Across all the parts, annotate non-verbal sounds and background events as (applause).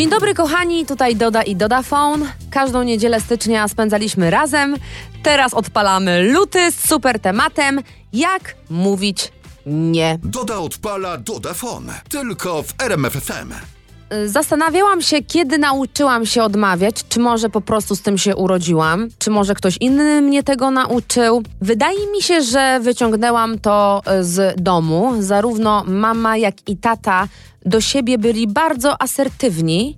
Dzień dobry kochani, tutaj Doda i Dodafone. Każdą niedzielę stycznia spędzaliśmy razem. Teraz odpalamy luty z super tematem jak mówić nie. Doda odpala Dodafon. Tylko w RMFFM. Zastanawiałam się, kiedy nauczyłam się odmawiać, czy może po prostu z tym się urodziłam, czy może ktoś inny mnie tego nauczył. Wydaje mi się, że wyciągnęłam to z domu. Zarówno mama, jak i tata do siebie byli bardzo asertywni.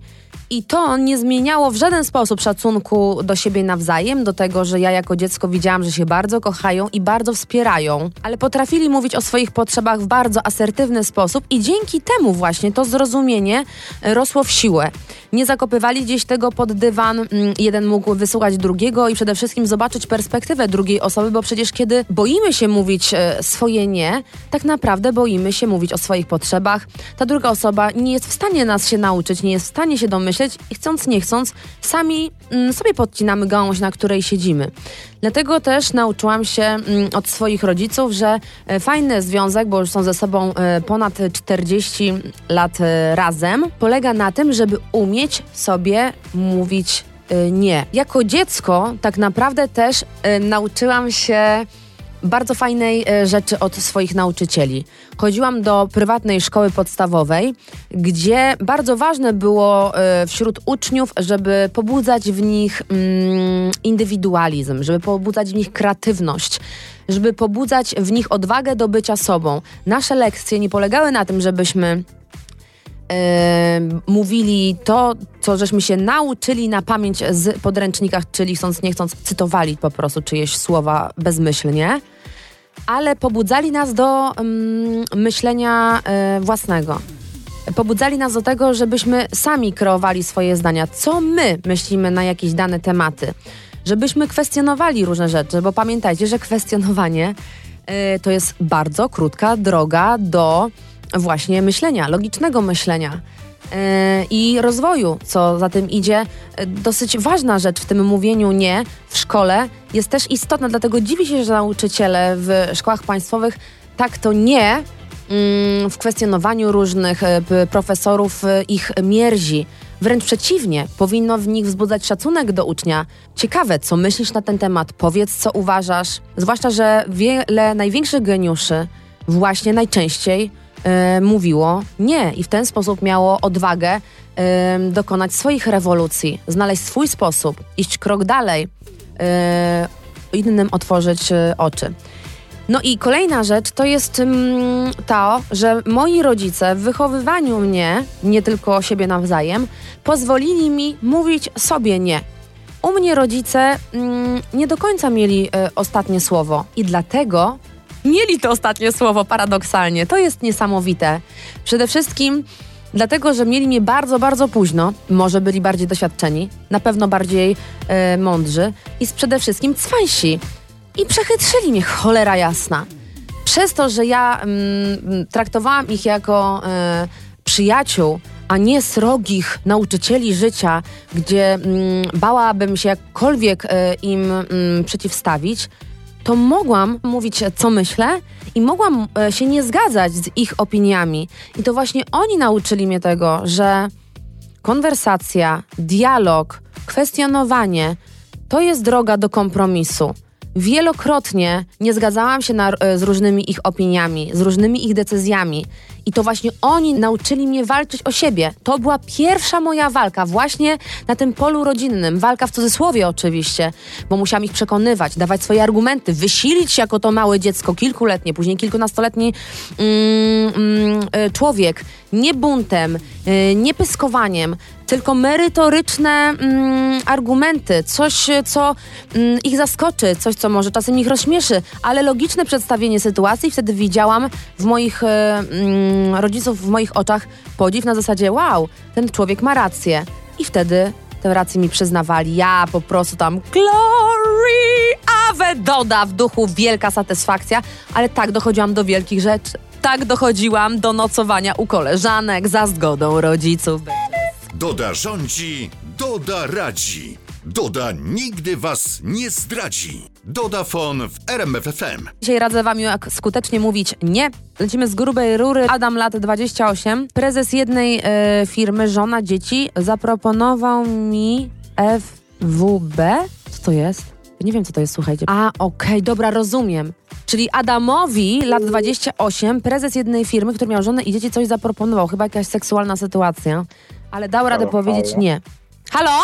I to nie zmieniało w żaden sposób szacunku do siebie nawzajem, do tego, że ja jako dziecko widziałam, że się bardzo kochają i bardzo wspierają, ale potrafili mówić o swoich potrzebach w bardzo asertywny sposób i dzięki temu właśnie to zrozumienie rosło w siłę. Nie zakopywali gdzieś tego pod dywan, mm, jeden mógł wysłuchać drugiego i przede wszystkim zobaczyć perspektywę drugiej osoby, bo przecież kiedy boimy się mówić e, swoje nie, tak naprawdę boimy się mówić o swoich potrzebach. Ta druga osoba nie jest w stanie nas się nauczyć, nie jest w stanie się domyśleć, i chcąc nie chcąc, sami mm, sobie podcinamy gałąź, na której siedzimy. Dlatego też nauczyłam się mm, od swoich rodziców, że e, fajny związek, bo już są ze sobą e, ponad 40 lat e, razem, polega na tym, żeby umieć sobie mówić nie. Jako dziecko tak naprawdę też nauczyłam się bardzo fajnej e, rzeczy od swoich nauczycieli. Chodziłam do prywatnej szkoły podstawowej, gdzie bardzo ważne było e, wśród uczniów, żeby pobudzać w nich mm, indywidualizm, żeby pobudzać w nich kreatywność, żeby pobudzać w nich odwagę do bycia sobą. Nasze lekcje nie polegały na tym, żebyśmy mówili to, co żeśmy się nauczyli na pamięć z podręcznikach, czyli chcąc nie chcąc cytowali po prostu czyjeś słowa bezmyślnie, ale pobudzali nas do myślenia y, własnego. Pobudzali nas do tego, żebyśmy sami kreowali swoje zdania, co my myślimy na jakieś dane tematy, żebyśmy kwestionowali różne rzeczy, bo pamiętajcie, że kwestionowanie y, to jest bardzo krótka droga do właśnie myślenia, logicznego myślenia i rozwoju, co za tym idzie. E, dosyć ważna rzecz w tym mówieniu nie w szkole jest też istotna, dlatego dziwi się, że nauczyciele w szkołach państwowych tak to nie mm, w kwestionowaniu różnych e, profesorów ich mierzi. Wręcz przeciwnie, powinno w nich wzbudzać szacunek do ucznia. Ciekawe, co myślisz na ten temat, powiedz, co uważasz. Zwłaszcza, że wiele największych geniuszy właśnie najczęściej e, mówiło. Nie. I w ten sposób miało odwagę e, dokonać swoich rewolucji, znaleźć swój sposób, iść krok dalej, e, innym otworzyć oczy. No i kolejna rzecz to jest mm, to, że moi rodzice w wychowywaniu mnie, nie tylko siebie nawzajem, pozwolili mi mówić sobie nie. U mnie rodzice mm, nie do końca mieli y, ostatnie słowo. I dlatego mieli to ostatnie słowo, paradoksalnie. To jest niesamowite. Przede wszystkim dlatego, że mieli mnie bardzo, bardzo późno. Może byli bardziej doświadczeni, na pewno bardziej e, mądrzy i przede wszystkim cwańsi. I przechytrzyli mnie, cholera jasna. Przez to, że ja mm, traktowałam ich jako e, przyjaciół, a nie srogich nauczycieli życia, gdzie mm, bałabym się jakkolwiek e, im mm, przeciwstawić, to mogłam mówić, co myślę i mogłam e, się nie zgadzać z ich opiniami. I to właśnie oni nauczyli mnie tego, że konwersacja, dialog, kwestionowanie to jest droga do kompromisu. Wielokrotnie nie zgadzałam się na, e, z różnymi ich opiniami, z różnymi ich decyzjami. I to właśnie oni nauczyli mnie walczyć o siebie. To była pierwsza moja walka, właśnie na tym polu rodzinnym. Walka w cudzysłowie oczywiście, bo musiałam ich przekonywać, dawać swoje argumenty, wysilić się jako to małe dziecko, kilkuletnie, później kilkunastoletni mm, mm, e, człowiek. Nie buntem, yy, nie pyskowaniem, tylko merytoryczne mm, argumenty, coś, co mm, ich zaskoczy, coś, co może czasem ich rozśmieszy, ale logiczne przedstawienie sytuacji. Wtedy widziałam w moich e, mm, rodziców, w moich oczach podziw na zasadzie wow, ten człowiek ma rację. I wtedy tę rację mi przyznawali. Ja po prostu tam glory, ave doda w duchu, wielka satysfakcja, ale tak dochodziłam do wielkich rzeczy. Tak dochodziłam do nocowania u koleżanek za zgodą rodziców. Doda rządzi, Doda radzi. Doda nigdy was nie zdradzi. Dodafon w RMFFM. Dzisiaj radzę wam, jak skutecznie mówić nie. Lecimy z grubej rury. Adam, lat 28. Prezes jednej e, firmy, żona, dzieci, zaproponował mi FWB. Co to jest? Nie wiem, co to jest, słuchajcie. A, okej, dobra, rozumiem. Czyli Adamowi, lat 28, prezes jednej firmy, który miał żonę i dzieci, coś zaproponował. Chyba jakaś seksualna sytuacja. Ale dał radę Halo, powiedzieć halo. nie. Halo?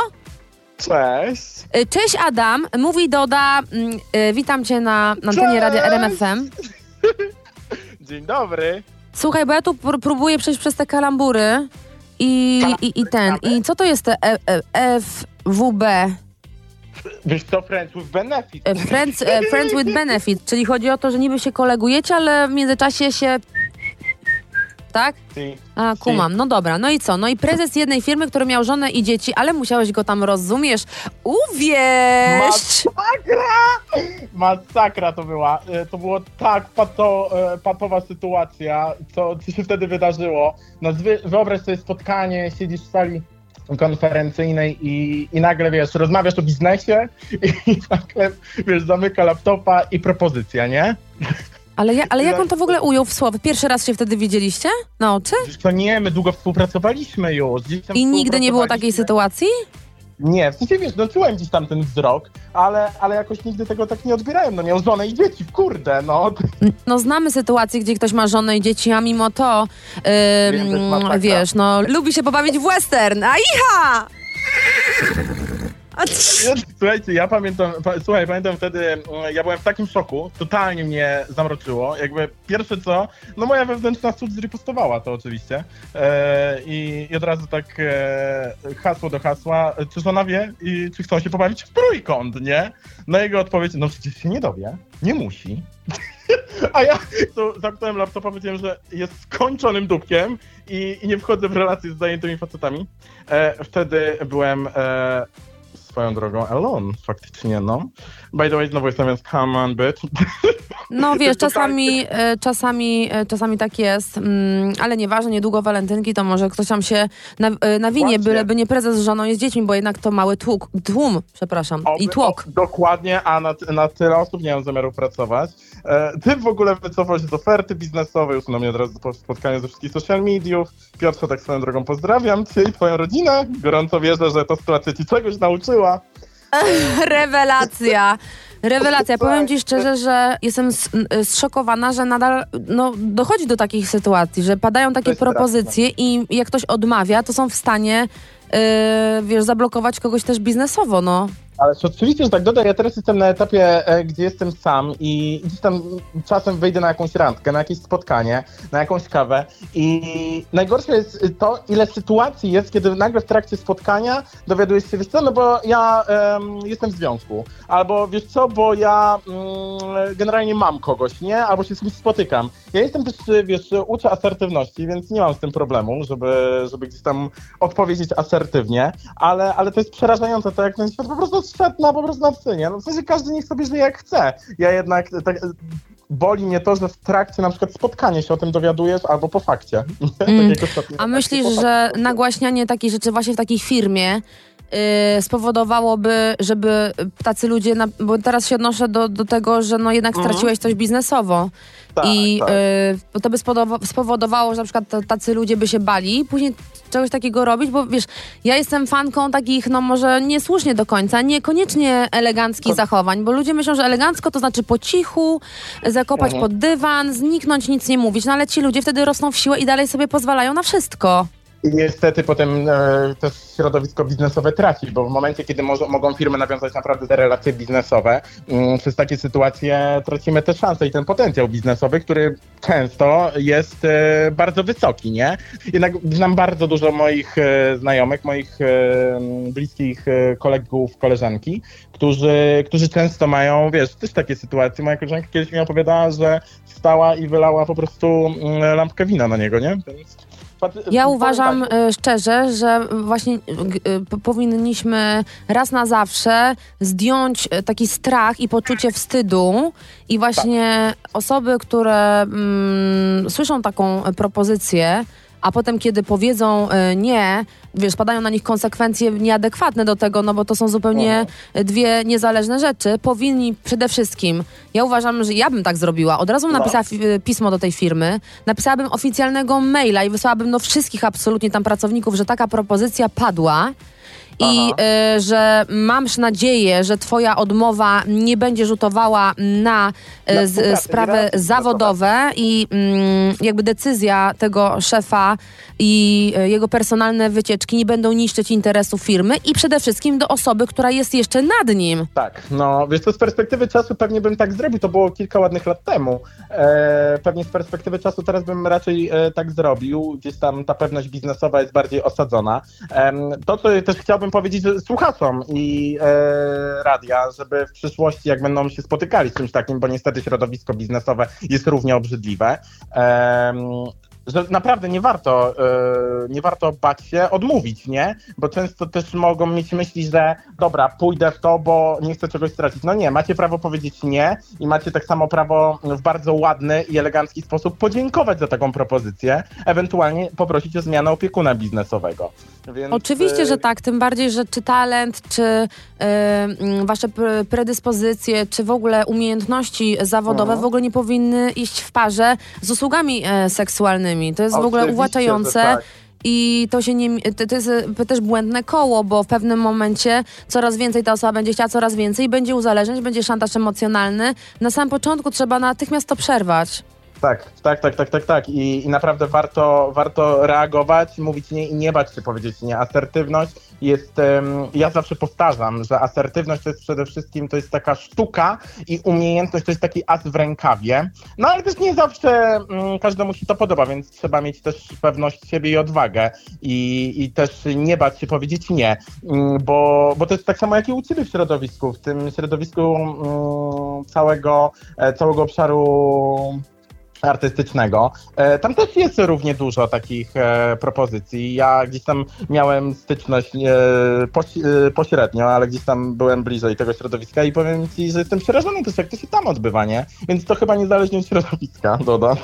Cześć. Y, Cześć Adam, mówi Doda, mm, y, witam cię na, na antenie! Radia RMFM. (laughs) Dzień dobry. Słuchaj, bo ja tu pr- próbuję przejść przez te kalambury i, i, i ten, i co to jest te e, e, FWB? Wiesz co, Friends with Benefit. E, Friends, e, friends with Benefit, czyli chodzi o to, że niby się kolegujecie, ale w międzyczasie się... Tak? Ty. A, kumam. No dobra, no i co? No i prezes jednej firmy, który miał żonę i dzieci, ale musiałeś go tam, rozumiesz, uwieść! Masakra! Masakra to była. E, To było tak pato, e, patowa sytuacja, co, co się wtedy wydarzyło. No, wyobraź sobie spotkanie, siedzisz w sali konferencyjnej i, i nagle, wiesz, rozmawiasz o biznesie i (laughs) nagle, wiesz, zamyka laptopa i propozycja, nie? Ale, ja, ale jak on to w ogóle ujął w słowo? Pierwszy raz się wtedy widzieliście? Na oczy? Co, nie, my długo współpracowaliśmy już. I nigdy nie było takiej sytuacji? Nie, w sensie wiesz, no czułem gdzieś tam ten wzrok, ale, ale jakoś nigdy tego tak nie odbierałem. No miał żonę i dzieci, kurde, no. No znamy sytuacje, gdzie ktoś ma żonę i dzieci, a mimo to, to masakra. wiesz, no lubi się pobawić w western. A iha! Słuchajcie, ja pamiętam, pa, słuchaj, pamiętam wtedy, mm, ja byłem w takim szoku, totalnie mnie zamroczyło. Jakby pierwsze co, no moja wewnętrzna sól zrepostowała to oczywiście. E, i, I od razu tak e, hasło do hasła, e, czy żona wie i czy chcą się pobawić w trójkąt, nie? Na jego odpowiedź, no przecież się nie dowie, nie musi. (laughs) A ja to zamknąłem laptopa, powiedziałem, że jest skończonym dupkiem i, i nie wchodzę w relacje z zajętymi facetami. E, wtedy byłem e, swoją drogą alone, faktycznie, no. By the way, znowu jestem, więc come on, bitch. No (laughs) wiesz, czasami, e, czasami, e, czasami tak jest, mm, ale nieważne, niedługo walentynki, to może ktoś tam się na, e, nawinie, byleby nie prezes z żoną i z dziećmi, bo jednak to mały tłuk, tłum, przepraszam, i Oby- tłok. o, dokładnie, a na, na tyle osób nie mam zamiaru pracować. E, ty w ogóle wycofał się z oferty biznesowej, na mnie od razu po spotkaniu ze wszystkich social mediów. Piotrze, tak swoją drogą pozdrawiam cię i twoją rodzinę. Gorąco wierzę, że ta sytuacja ci czegoś nauczyła. (laughs) Rewelacja. Rewelacja. Powiem ci szczerze, że jestem n- zszokowana, że nadal no, dochodzi do takich sytuacji, że padają takie propozycje i jak ktoś odmawia, to są w stanie yy, wiesz, zablokować kogoś też biznesowo, no. Ale oczywiście, że tak dodaj, ja teraz jestem na etapie, e, gdzie jestem sam i gdzieś tam czasem wyjdę na jakąś randkę, na jakieś spotkanie, na jakąś kawę. I najgorsze jest to, ile sytuacji jest, kiedy nagle w trakcie spotkania dowiadujesz się, wiesz co, no bo ja em, jestem w związku, albo wiesz co, bo ja mm, generalnie mam kogoś, nie, albo się z kimś spotykam. Ja jestem też, wiesz, uczę asertywności, więc nie mam z tym problemu, żeby, żeby gdzieś tam odpowiedzieć asertywnie, ale, ale to jest przerażające, to jak ten świat po prostu szedł na, po prostu na psy, nie? No w sensie każdy niech sobie żyje jak chce. Ja jednak tak, boli mnie to, że w trakcie na przykład spotkania się o tym dowiadujesz albo po fakcie. (laughs) Mm. Tak A myślisz, że nagłaśnianie takiej rzeczy właśnie w takiej firmie spowodowałoby, żeby tacy ludzie, na, bo teraz się odnoszę do, do tego, że no jednak Mhm. straciłeś coś biznesowo Tak, i tak. yy, to by spowodowało, że na przykład tacy ludzie by się bali później czegoś takiego robić, bo wiesz, ja jestem fanką takich, no może niesłusznie do końca, niekoniecznie eleganckich To- zachowań, bo ludzie myślą, że elegancko to znaczy po cichu, zakopać Mhm. pod dywan, zniknąć, nic nie mówić, no ale ci ludzie wtedy rosną w siłę i dalej sobie pozwalają na wszystko. I niestety potem e, też środowisko biznesowe traci, bo w momencie, kiedy mo- mogą firmy nawiązać naprawdę te relacje biznesowe, mm, przez takie sytuacje tracimy te szanse i ten potencjał biznesowy, który często jest e, bardzo wysoki, nie? Jednak znam bardzo dużo moich e, znajomych, moich e, bliskich e, kolegów, koleżanki, którzy, którzy często mają, wiesz, też takie sytuacje. Moja koleżanka kiedyś mi opowiadała, że wstała i wylała po prostu mm, lampkę wina na niego, nie? Więc Ja uważam tak, e, szczerze, że właśnie e, powinniśmy raz na zawsze zdjąć e, taki strach i poczucie wstydu i właśnie osoby, które mm, słyszą taką propozycję, a potem kiedy powiedzą nie, wiesz, padają na nich konsekwencje nieadekwatne do tego, no bo to są zupełnie dwie niezależne rzeczy, powinni przede wszystkim, ja uważam, że ja bym tak zrobiła, od razu bym No. napisała y, pismo do tej firmy, napisałabym oficjalnego maila i wysłałabym do wszystkich absolutnie tam pracowników, że taka propozycja padła. I y, że mam nadzieję, że twoja odmowa nie będzie rzutowała na, y, z, sprawy zawodowe i mm, jakby decyzja tego szefa i y, jego personalne wycieczki nie będą niszczyć interesów firmy i przede wszystkim do osoby, która jest jeszcze nad nim. Tak, no wiesz co, z perspektywy czasu pewnie bym tak zrobił, to było kilka ładnych lat temu. E, pewnie z perspektywy czasu teraz bym raczej e, tak zrobił, gdzieś tam ta pewność biznesowa jest bardziej osadzona. Em, to, co też chciałbym powiedzieć że słuchaczom i e, radia, żeby w przyszłości, jak będą się spotykali z czymś takim, bo niestety środowisko biznesowe jest równie obrzydliwe, em, że naprawdę nie warto, e, nie warto bać się odmówić, nie? Bo często też mogą mieć myśli, że dobra, pójdę w to, bo nie chcę czegoś stracić. No nie, macie prawo powiedzieć nie i macie tak samo prawo w bardzo ładny i elegancki sposób podziękować za taką propozycję, ewentualnie poprosić o zmianę opiekuna biznesowego. Więc, Oczywiście, e, że tak, tym bardziej, że czy talent, czy y, mm, wasze pre- predyspozycje, czy w ogóle umiejętności zawodowe Mhm. w ogóle nie powinny iść w parze z usługami e, seksualnymi. To jest w ogóle uwłaczające. tak. I to się nie, to, to jest e, też błędne koło, bo w pewnym momencie coraz więcej ta osoba będzie chciała coraz więcej, będzie uzależniać, będzie szantaż emocjonalny. Na samym początku trzeba natychmiast to przerwać. Tak, tak, tak, tak, tak, tak. I, i naprawdę warto, warto reagować, mówić nie i nie bać się powiedzieć nie. Asertywność jest, ja zawsze powtarzam, że asertywność to jest przede wszystkim, to jest taka sztuka i umiejętność, to jest taki as w rękawie. No ale też nie zawsze mm, każdemu się to podoba, więc trzeba mieć też pewność siebie i odwagę i, i też nie bać się powiedzieć nie, Mm, bo, bo to jest tak samo jak i u ciebie w środowisku, w tym środowisku mm, całego, e, całego obszaru artystycznego. E, Tam też jest równie dużo takich e, propozycji. Ja gdzieś tam miałem styczność e, poś, pośrednio, ale gdzieś tam byłem bliżej tego środowiska i powiem ci, że jestem przerażony też, jak to się tam odbywa, nie? Więc to chyba niezależnie od środowiska, dodam.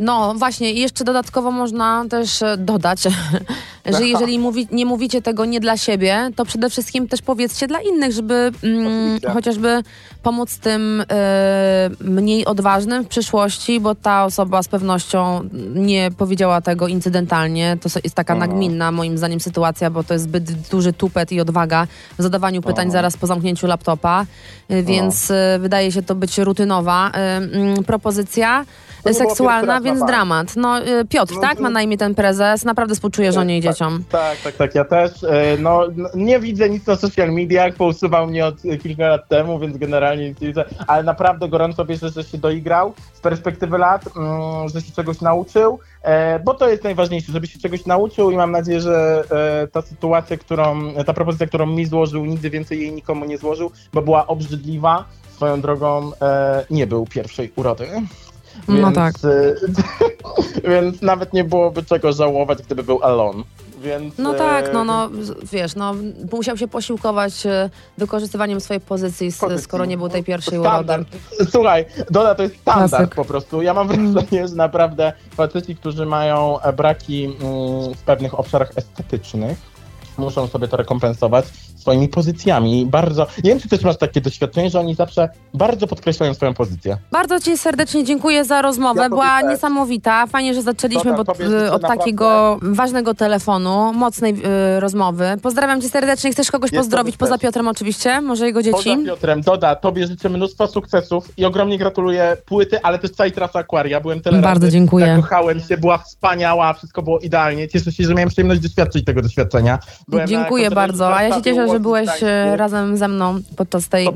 No właśnie, i jeszcze dodatkowo można też e, dodać, (laughs) że jeżeli mówi, nie mówicie tego nie dla siebie, to przede wszystkim też powiedzcie dla innych, żeby mm, chociażby pomóc tym e, mniej odważnym w przyszłości, bo ta osoba z pewnością nie powiedziała tego incydentalnie. To jest taka Mhm. nagminna moim zdaniem sytuacja, bo to jest zbyt duży tupet i odwaga w zadawaniu pytań Mhm. zaraz po zamknięciu laptopa, e, więc e, wydaje się to być rutynowa mm, propozycja seksualna, więc dramat. No, y, Piotr, No tak? to- Ma na imię ten prezes. Naprawdę współczuję żonie i Tak, dzieciom. Tak, tak, tak, ja też. E, No, no, nie widzę nic na social mediach, pousuwał mnie od kilka lat temu, więc generalnie nic nie widzę, ale naprawdę gorąco wierzę, że się doigrał z perspektywy lat, mm, że się czegoś nauczył, e, bo to jest najważniejsze, żeby się czegoś nauczył i mam nadzieję, że e, ta sytuacja, którą, ta propozycja, którą mi złożył, nigdy więcej jej nikomu nie złożył, bo była obrzydliwa. Swoją drogą e, nie był pierwszej urody. No Więc, tak. e, (laughs) więc nawet nie byłoby czego żałować, gdyby był Alon. Więc, No tak, no, no, z- wiesz, no, musiał się posiłkować e, wykorzystywaniem swojej pozycji, pozycji. skoro nie był tej pierwszej urody. Słuchaj, Doda to jest standard Klasyk. po prostu. Ja mam wrażenie, że naprawdę faceci, którzy mają e, braki mm, w pewnych obszarach estetycznych, muszą sobie to rekompensować swoimi pozycjami. Bardzo. Nie wiem, czy też masz takie doświadczenie, że oni zawsze bardzo podkreślają swoją pozycję. Bardzo Ci serdecznie dziękuję za rozmowę. Ja Była też. niesamowita. Fajnie, że zaczęliśmy Dobra, od, tobie życzę od naprawdę- takiego ważnego telefonu, mocnej y, rozmowy. Pozdrawiam Cię serdecznie. Chcesz kogoś Ja pozdrowić poza też. Piotrem oczywiście? Może jego dzieci? Poza Piotrem, Doda, tobie życzę mnóstwo sukcesów i ogromnie gratuluję płyty, ale też całej trasy Aquaria. Byłem tyle Bardzo razy, dziękuję. Zakochałem się, była wspaniała, wszystko było idealnie. Cieszę się, że miałem przyjemność doświadczyć tego doświadczenia. Byłem Dziękuję bardzo. A ja się cieszę, że byłeś Gdańsku. e, razem ze mną podczas tej,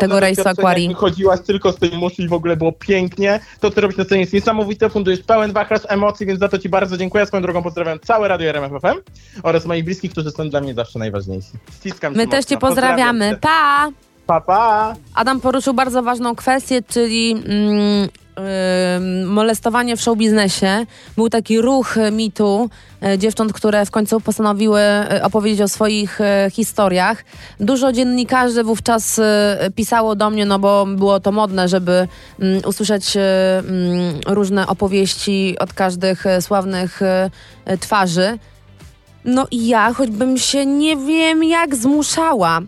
tego rejsu Aquarii. Wychodziłaś tylko z tej muszy i w ogóle było pięknie. To, co robisz na scenie jest niesamowite, fundujesz pełen wachlarz emocji, więc za to ci bardzo dziękuję. Swoją drogą pozdrawiam całe Radio RMF FM oraz moich bliskich, którzy są dla mnie zawsze najważniejsi. Ściskam My cię też Cię mocno. Pozdrawiam pozdrawiamy. cię. Pa! Pa, pa! Adam poruszył bardzo ważną kwestię, czyli mm, molestowanie w showbiznesie. Był taki ruch mitu y, dziewcząt, które w końcu postanowiły y, opowiedzieć o swoich y, historiach. Dużo dziennikarzy wówczas pisało do mnie, no bo było to modne, żeby mm, usłyszeć mm, różne opowieści od każdych sławnych twarzy. No i ja, choćbym się nie wiem jak zmuszała,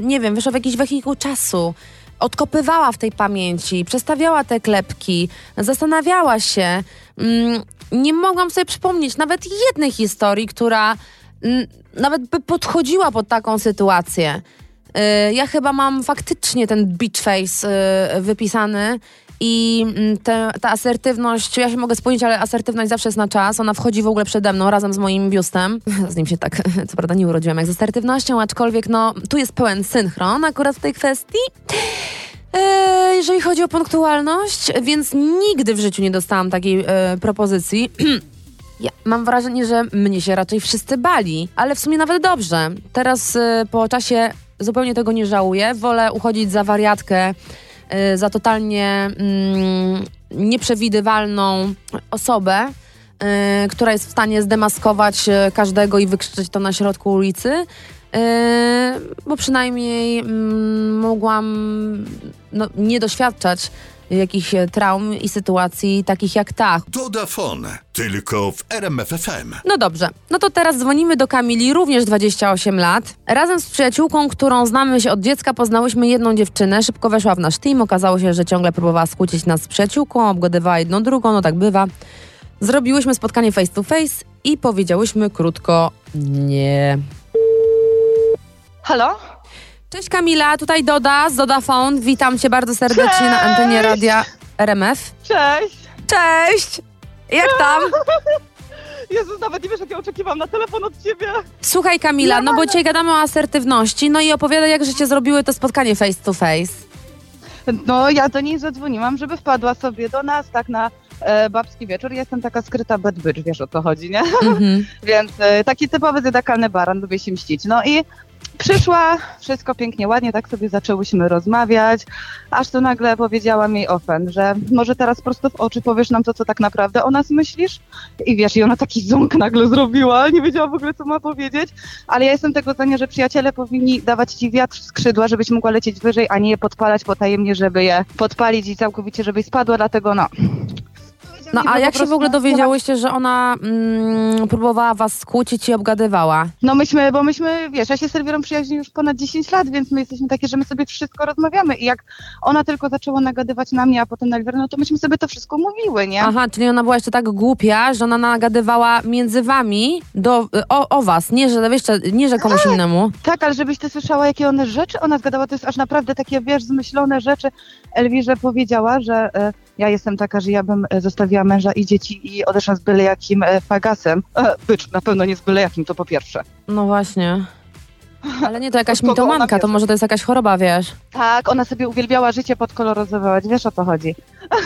nie wiem, wyszła w jakiś wehikuł czasu, odkopywała w tej pamięci, przestawiała te klepki, zastanawiała się. Yy, nie mogłam sobie przypomnieć nawet jednej historii, która yy, nawet by podchodziła pod taką sytuację. Y, ja chyba mam faktycznie ten beach face y, wypisany i mm, te, ta asertywność, ja się mogę spojrzeć, ale asertywność zawsze jest na czas. Ona wchodzi w ogóle przede mną razem z moim biustem. (laughs) Z nim się tak, (laughs) co prawda, nie urodziłam jak z asertywnością, aczkolwiek no, tu jest pełen synchron akurat w tej kwestii. E, jeżeli chodzi o punktualność, więc nigdy w życiu nie dostałam takiej e, propozycji. (clears throat) Ja mam wrażenie, że mnie się raczej wszyscy bali, ale w sumie nawet dobrze. Teraz e, po czasie zupełnie tego nie żałuję. Wolę uchodzić za wariatkę za totalnie mm, nieprzewidywalną osobę, y, która jest w stanie zdemaskować y, każdego i wykrzyczeć to na środku ulicy. bo przynajmniej mm, mogłam no, nie doświadczać jakichś e, traum i sytuacji takich jak ta. Dodafon, tylko w RMFFM. No dobrze, no to teraz dzwonimy do Kamili, również 28 lat. Razem z przyjaciółką, którą znamy się od dziecka, poznałyśmy jedną dziewczynę, szybko weszła w nasz team, okazało się, że ciągle próbowała skłócić nas z przyjaciółką, obgadywała jedną drugą, no tak bywa. Zrobiłyśmy spotkanie face to face i powiedziałyśmy krótko nie. Halo? Cześć Kamila, tutaj Doda z Dodafone. Witam cię bardzo serdecznie Cześć. na antenie radia RMF. Cześć! Cześć! Jak tam? (laughs) Jezus, nawet nie wiesz, jak ja oczekiwam na telefon od ciebie. Słuchaj Kamila, no bo dzisiaj gadamy o asertywności, no i opowiadaj, jak życie zrobiły to spotkanie face to face. No, ja do niej zadzwoniłam, żeby wpadła sobie do nas, tak na e, babski wieczór. Jestem taka skryta bad bitch, wiesz o co chodzi, nie? Mm -hmm. (laughs) Więc e, taki typowy zjadakalny baran, lubię się mścić. No i Przyszła, wszystko pięknie, ładnie, tak sobie zaczęłyśmy rozmawiać, aż tu nagle powiedziałam jej ofen, że może teraz prosto w oczy powiesz nam to, co tak naprawdę o nas myślisz? I wiesz, i ona taki ząk nagle zrobiła, nie wiedziała w ogóle, co ma powiedzieć, ale ja jestem tego zdania, że przyjaciele powinni dawać ci wiatr w skrzydła, żebyś mogła lecieć wyżej, a nie je podpalać potajemnie, żeby je podpalić i całkowicie, żebyś spadła, dlatego no, no a jak się w ogóle dowiedziałyście, że ona mm, próbowała was skłócić i obgadywała? No myśmy, bo myśmy, wiesz, ja się z Sylwią przyjaźnię już ponad 10 lat, więc my jesteśmy takie, że my sobie wszystko rozmawiamy i jak ona tylko zaczęła nagadywać na mnie, a potem na Elwirę, no to myśmy sobie to wszystko mówiły, nie? Aha, czyli ona była jeszcze tak głupia, że ona nagadywała między wami do, o, o was, nie że, wiesz, nie że komuś tak, innemu. Tak, ale żebyś ty słyszała, jakie one rzeczy ona zgadała, to jest aż naprawdę takie, wiesz, zmyślone rzeczy. Elwirze powiedziała, że... Y ja jestem taka, że ja bym e, zostawiła męża i dzieci i odeszła z byle jakim e, fagasem. E, bycz, na pewno nie z byle jakim, to po pierwsze. No właśnie. Ale nie, to (laughs) jakaś mitomanka, to może to jest jakaś choroba, wiesz? Tak, ona sobie uwielbiała życie podkoloryzować, wiesz o co chodzi. (laughs)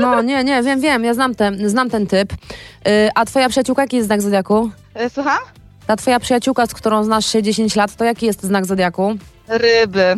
No, nie, nie, wiem, wiem, ja znam ten, znam ten typ. Yy, a twoja przyjaciółka, jaki jest znak Zodiaku? Yy, słucham? Ta twoja przyjaciółka, z którą znasz się 10 lat, to jaki jest znak Zodiaku? Ryby.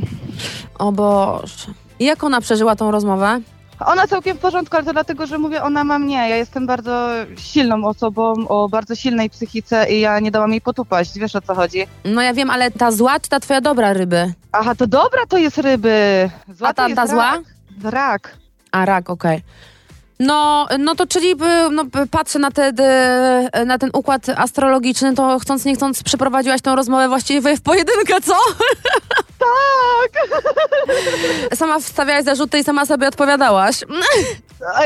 O Boże. I jak ona przeżyła tą rozmowę? Ona całkiem w porządku, ale to dlatego, że mówię, ona ma mnie. Ja jestem bardzo silną osobą, o bardzo silnej psychice i ja nie dałam jej potupaść. Wiesz o co chodzi? No ja wiem, ale ta zła czy ta twoja dobra ryby? Aha, to dobra to jest ryby. Zła A ta, ta zła? Rak. A rak, okej. Okay. No, no to czyli no, patrzę na, te, na ten układ astrologiczny, to chcąc nie chcąc przeprowadziłaś tą rozmowę właściwie w pojedynkę, co? (laughs) Tak! (laughs) Sama wstawiałaś zarzuty i sama sobie odpowiadałaś. (laughs)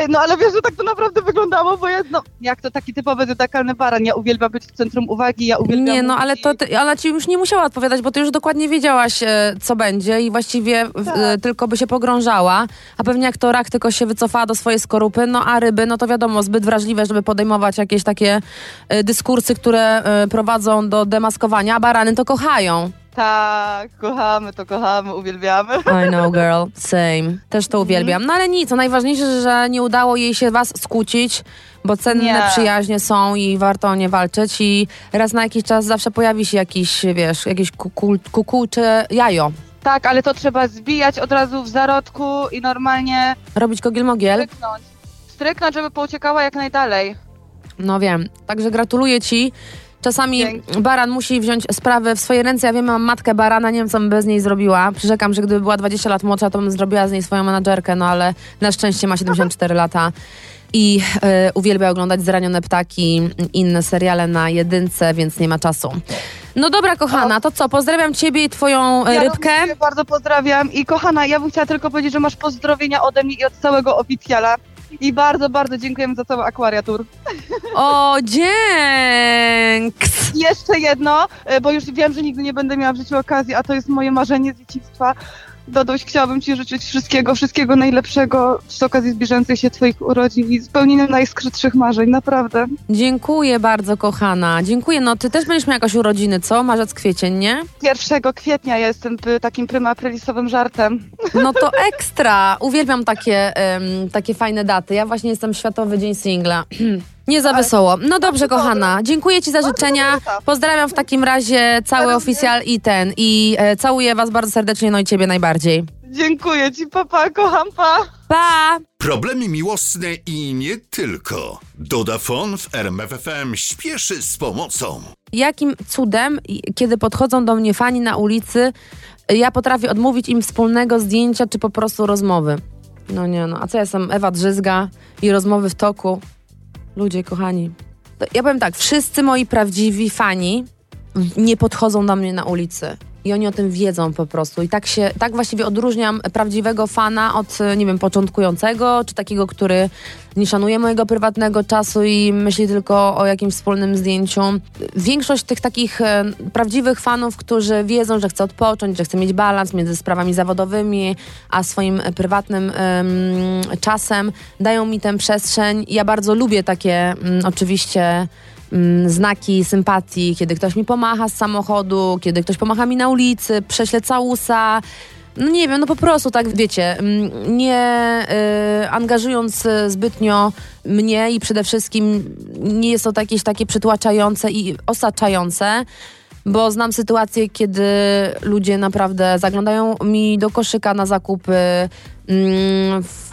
No ale wiesz, że tak to naprawdę wyglądało, bo jest, no, jak to taki typowy dedakalny baran, ja uwielbiam być w centrum uwagi, ja uwielbiam... Nie, no ale to, ty, ale ci już nie musiała odpowiadać, bo ty już dokładnie wiedziałaś, e, co będzie i właściwie tak. e, tylko by się pogrążała, a pewnie jak to rak tylko się wycofała do swojej skorupy, no a ryby, no to wiadomo, zbyt wrażliwe, żeby podejmować jakieś takie e, dyskursy, które prowadzą do demaskowania, a barany to kochają. Tak, kochamy to, kochamy, uwielbiamy. I know, girl. Same. Też to uwielbiam. No ale nic, co najważniejsze, że nie udało jej się was skłócić, bo cenne nie. przyjaźnie są i warto o nie walczyć i raz na jakiś czas zawsze pojawi się jakiś, wiesz, jakieś kuku, kukułcze jajo. Tak, ale to trzeba zbijać od razu w zarodku i normalnie Robić kogiel-mogiel? stryknąć. Stryknąć, żeby pouciekała jak najdalej. No wiem. Także gratuluję ci. Czasami Dzięki. baran musi wziąć sprawy w swoje ręce. Ja wiem, mam matkę barana, nie wiem, co bym bez niej zrobiła. Przyrzekam, że gdyby była 20 lat młodsza, to bym zrobiła z niej swoją menadżerkę, no ale na szczęście ma 74 (laughs) lata i e, uwielbia oglądać Zranione Ptaki, inne seriale na jedynce, więc nie ma czasu. No dobra, kochana, to co? Pozdrawiam ciebie i twoją e, Ja rybkę. cię bardzo pozdrawiam i kochana, ja bym chciała tylko powiedzieć, że masz pozdrowienia ode mnie i od całego oficjala. I bardzo, bardzo dziękujemy za całą akwariatur. O, dzięks! Jeszcze jedno, e, bo już wiem, że nigdy nie będę miała w życiu okazji, a to jest moje marzenie z dzieciństwa. Dodoś, chciałabym Ci życzyć wszystkiego, wszystkiego najlepszego z okazji zbliżających się Twoich urodzin i spełnienia najskrytszych marzeń, naprawdę. Dziękuję bardzo, kochana. Dziękuję. No, ty też będziesz miała jakoś urodziny, co? Marzec, kwiecień, nie? 1 kwietnia ja jestem takim prymaprylisowym żartem. No to (laughs) ekstra. Uwielbiam takie, em, takie fajne daty. Ja właśnie jestem Światowy Dzień Singla. (clears throat) Nie za wesoło. No dobrze, kochana. Dziękuję ci za życzenia. Pozdrawiam w takim razie cały Ja oficjal i ten. I e, całuję was bardzo serdecznie, no i ciebie najbardziej. Dziękuję Ci, papa, kocham, pa! Pa! Problemy miłosne i nie tylko. Dodafon w RMFFM śpieszy z pomocą. Jakim cudem, kiedy podchodzą do mnie fani na ulicy, ja potrafię odmówić im wspólnego zdjęcia czy po prostu rozmowy. No nie no, a co ja jestem Ewa Drzyzga i rozmowy w toku? Ludzie kochani. Ja powiem tak, wszyscy moi prawdziwi fani nie podchodzą do mnie na ulicy. I oni o tym wiedzą po prostu. I tak się, tak właściwie odróżniam prawdziwego fana od, nie wiem, początkującego, czy takiego, który nie szanuje mojego prywatnego czasu i myśli tylko o jakimś wspólnym zdjęciu. Większość tych takich e, prawdziwych fanów, którzy wiedzą, że chce odpocząć, że chce mieć balans między sprawami zawodowymi, a swoim e, prywatnym em, czasem, dają mi tę przestrzeń. Ja bardzo lubię takie mm, oczywiście znaki sympatii, kiedy ktoś mi pomacha z samochodu, kiedy ktoś pomacha mi na ulicy, prześle całusa. No nie wiem, no po prostu tak, wiecie, mm, nie y, angażując zbytnio mnie i przede wszystkim nie jest to jakieś takie przytłaczające i osaczające, bo znam sytuacje, kiedy ludzie naprawdę zaglądają mi do koszyka na zakupy, mm,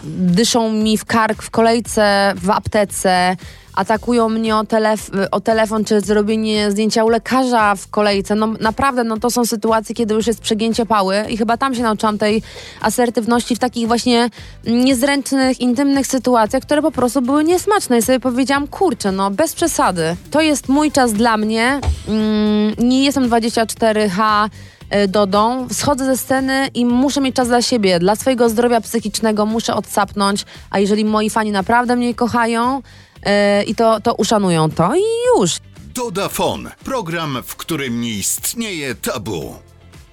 dyszą mi w kark w kolejce w aptece, atakują mnie o, telef- o telefon czy zrobienie zdjęcia u lekarza w kolejce. No naprawdę, no to są sytuacje, kiedy już jest przegięcie pały i chyba tam się nauczyłam tej asertywności w takich właśnie niezręcznych, intymnych sytuacjach, które po prostu były niesmaczne i sobie powiedziałam, kurczę, no bez przesady. To jest mój czas dla mnie. Mm, nie jestem 24H y, Dodą, schodzę ze sceny i muszę mieć czas dla siebie, dla swojego zdrowia psychicznego muszę odsapnąć, a jeżeli moi fani naprawdę mnie kochają y, i to, to uszanują to i już. Dodafon. Program, w którym nie istnieje tabu.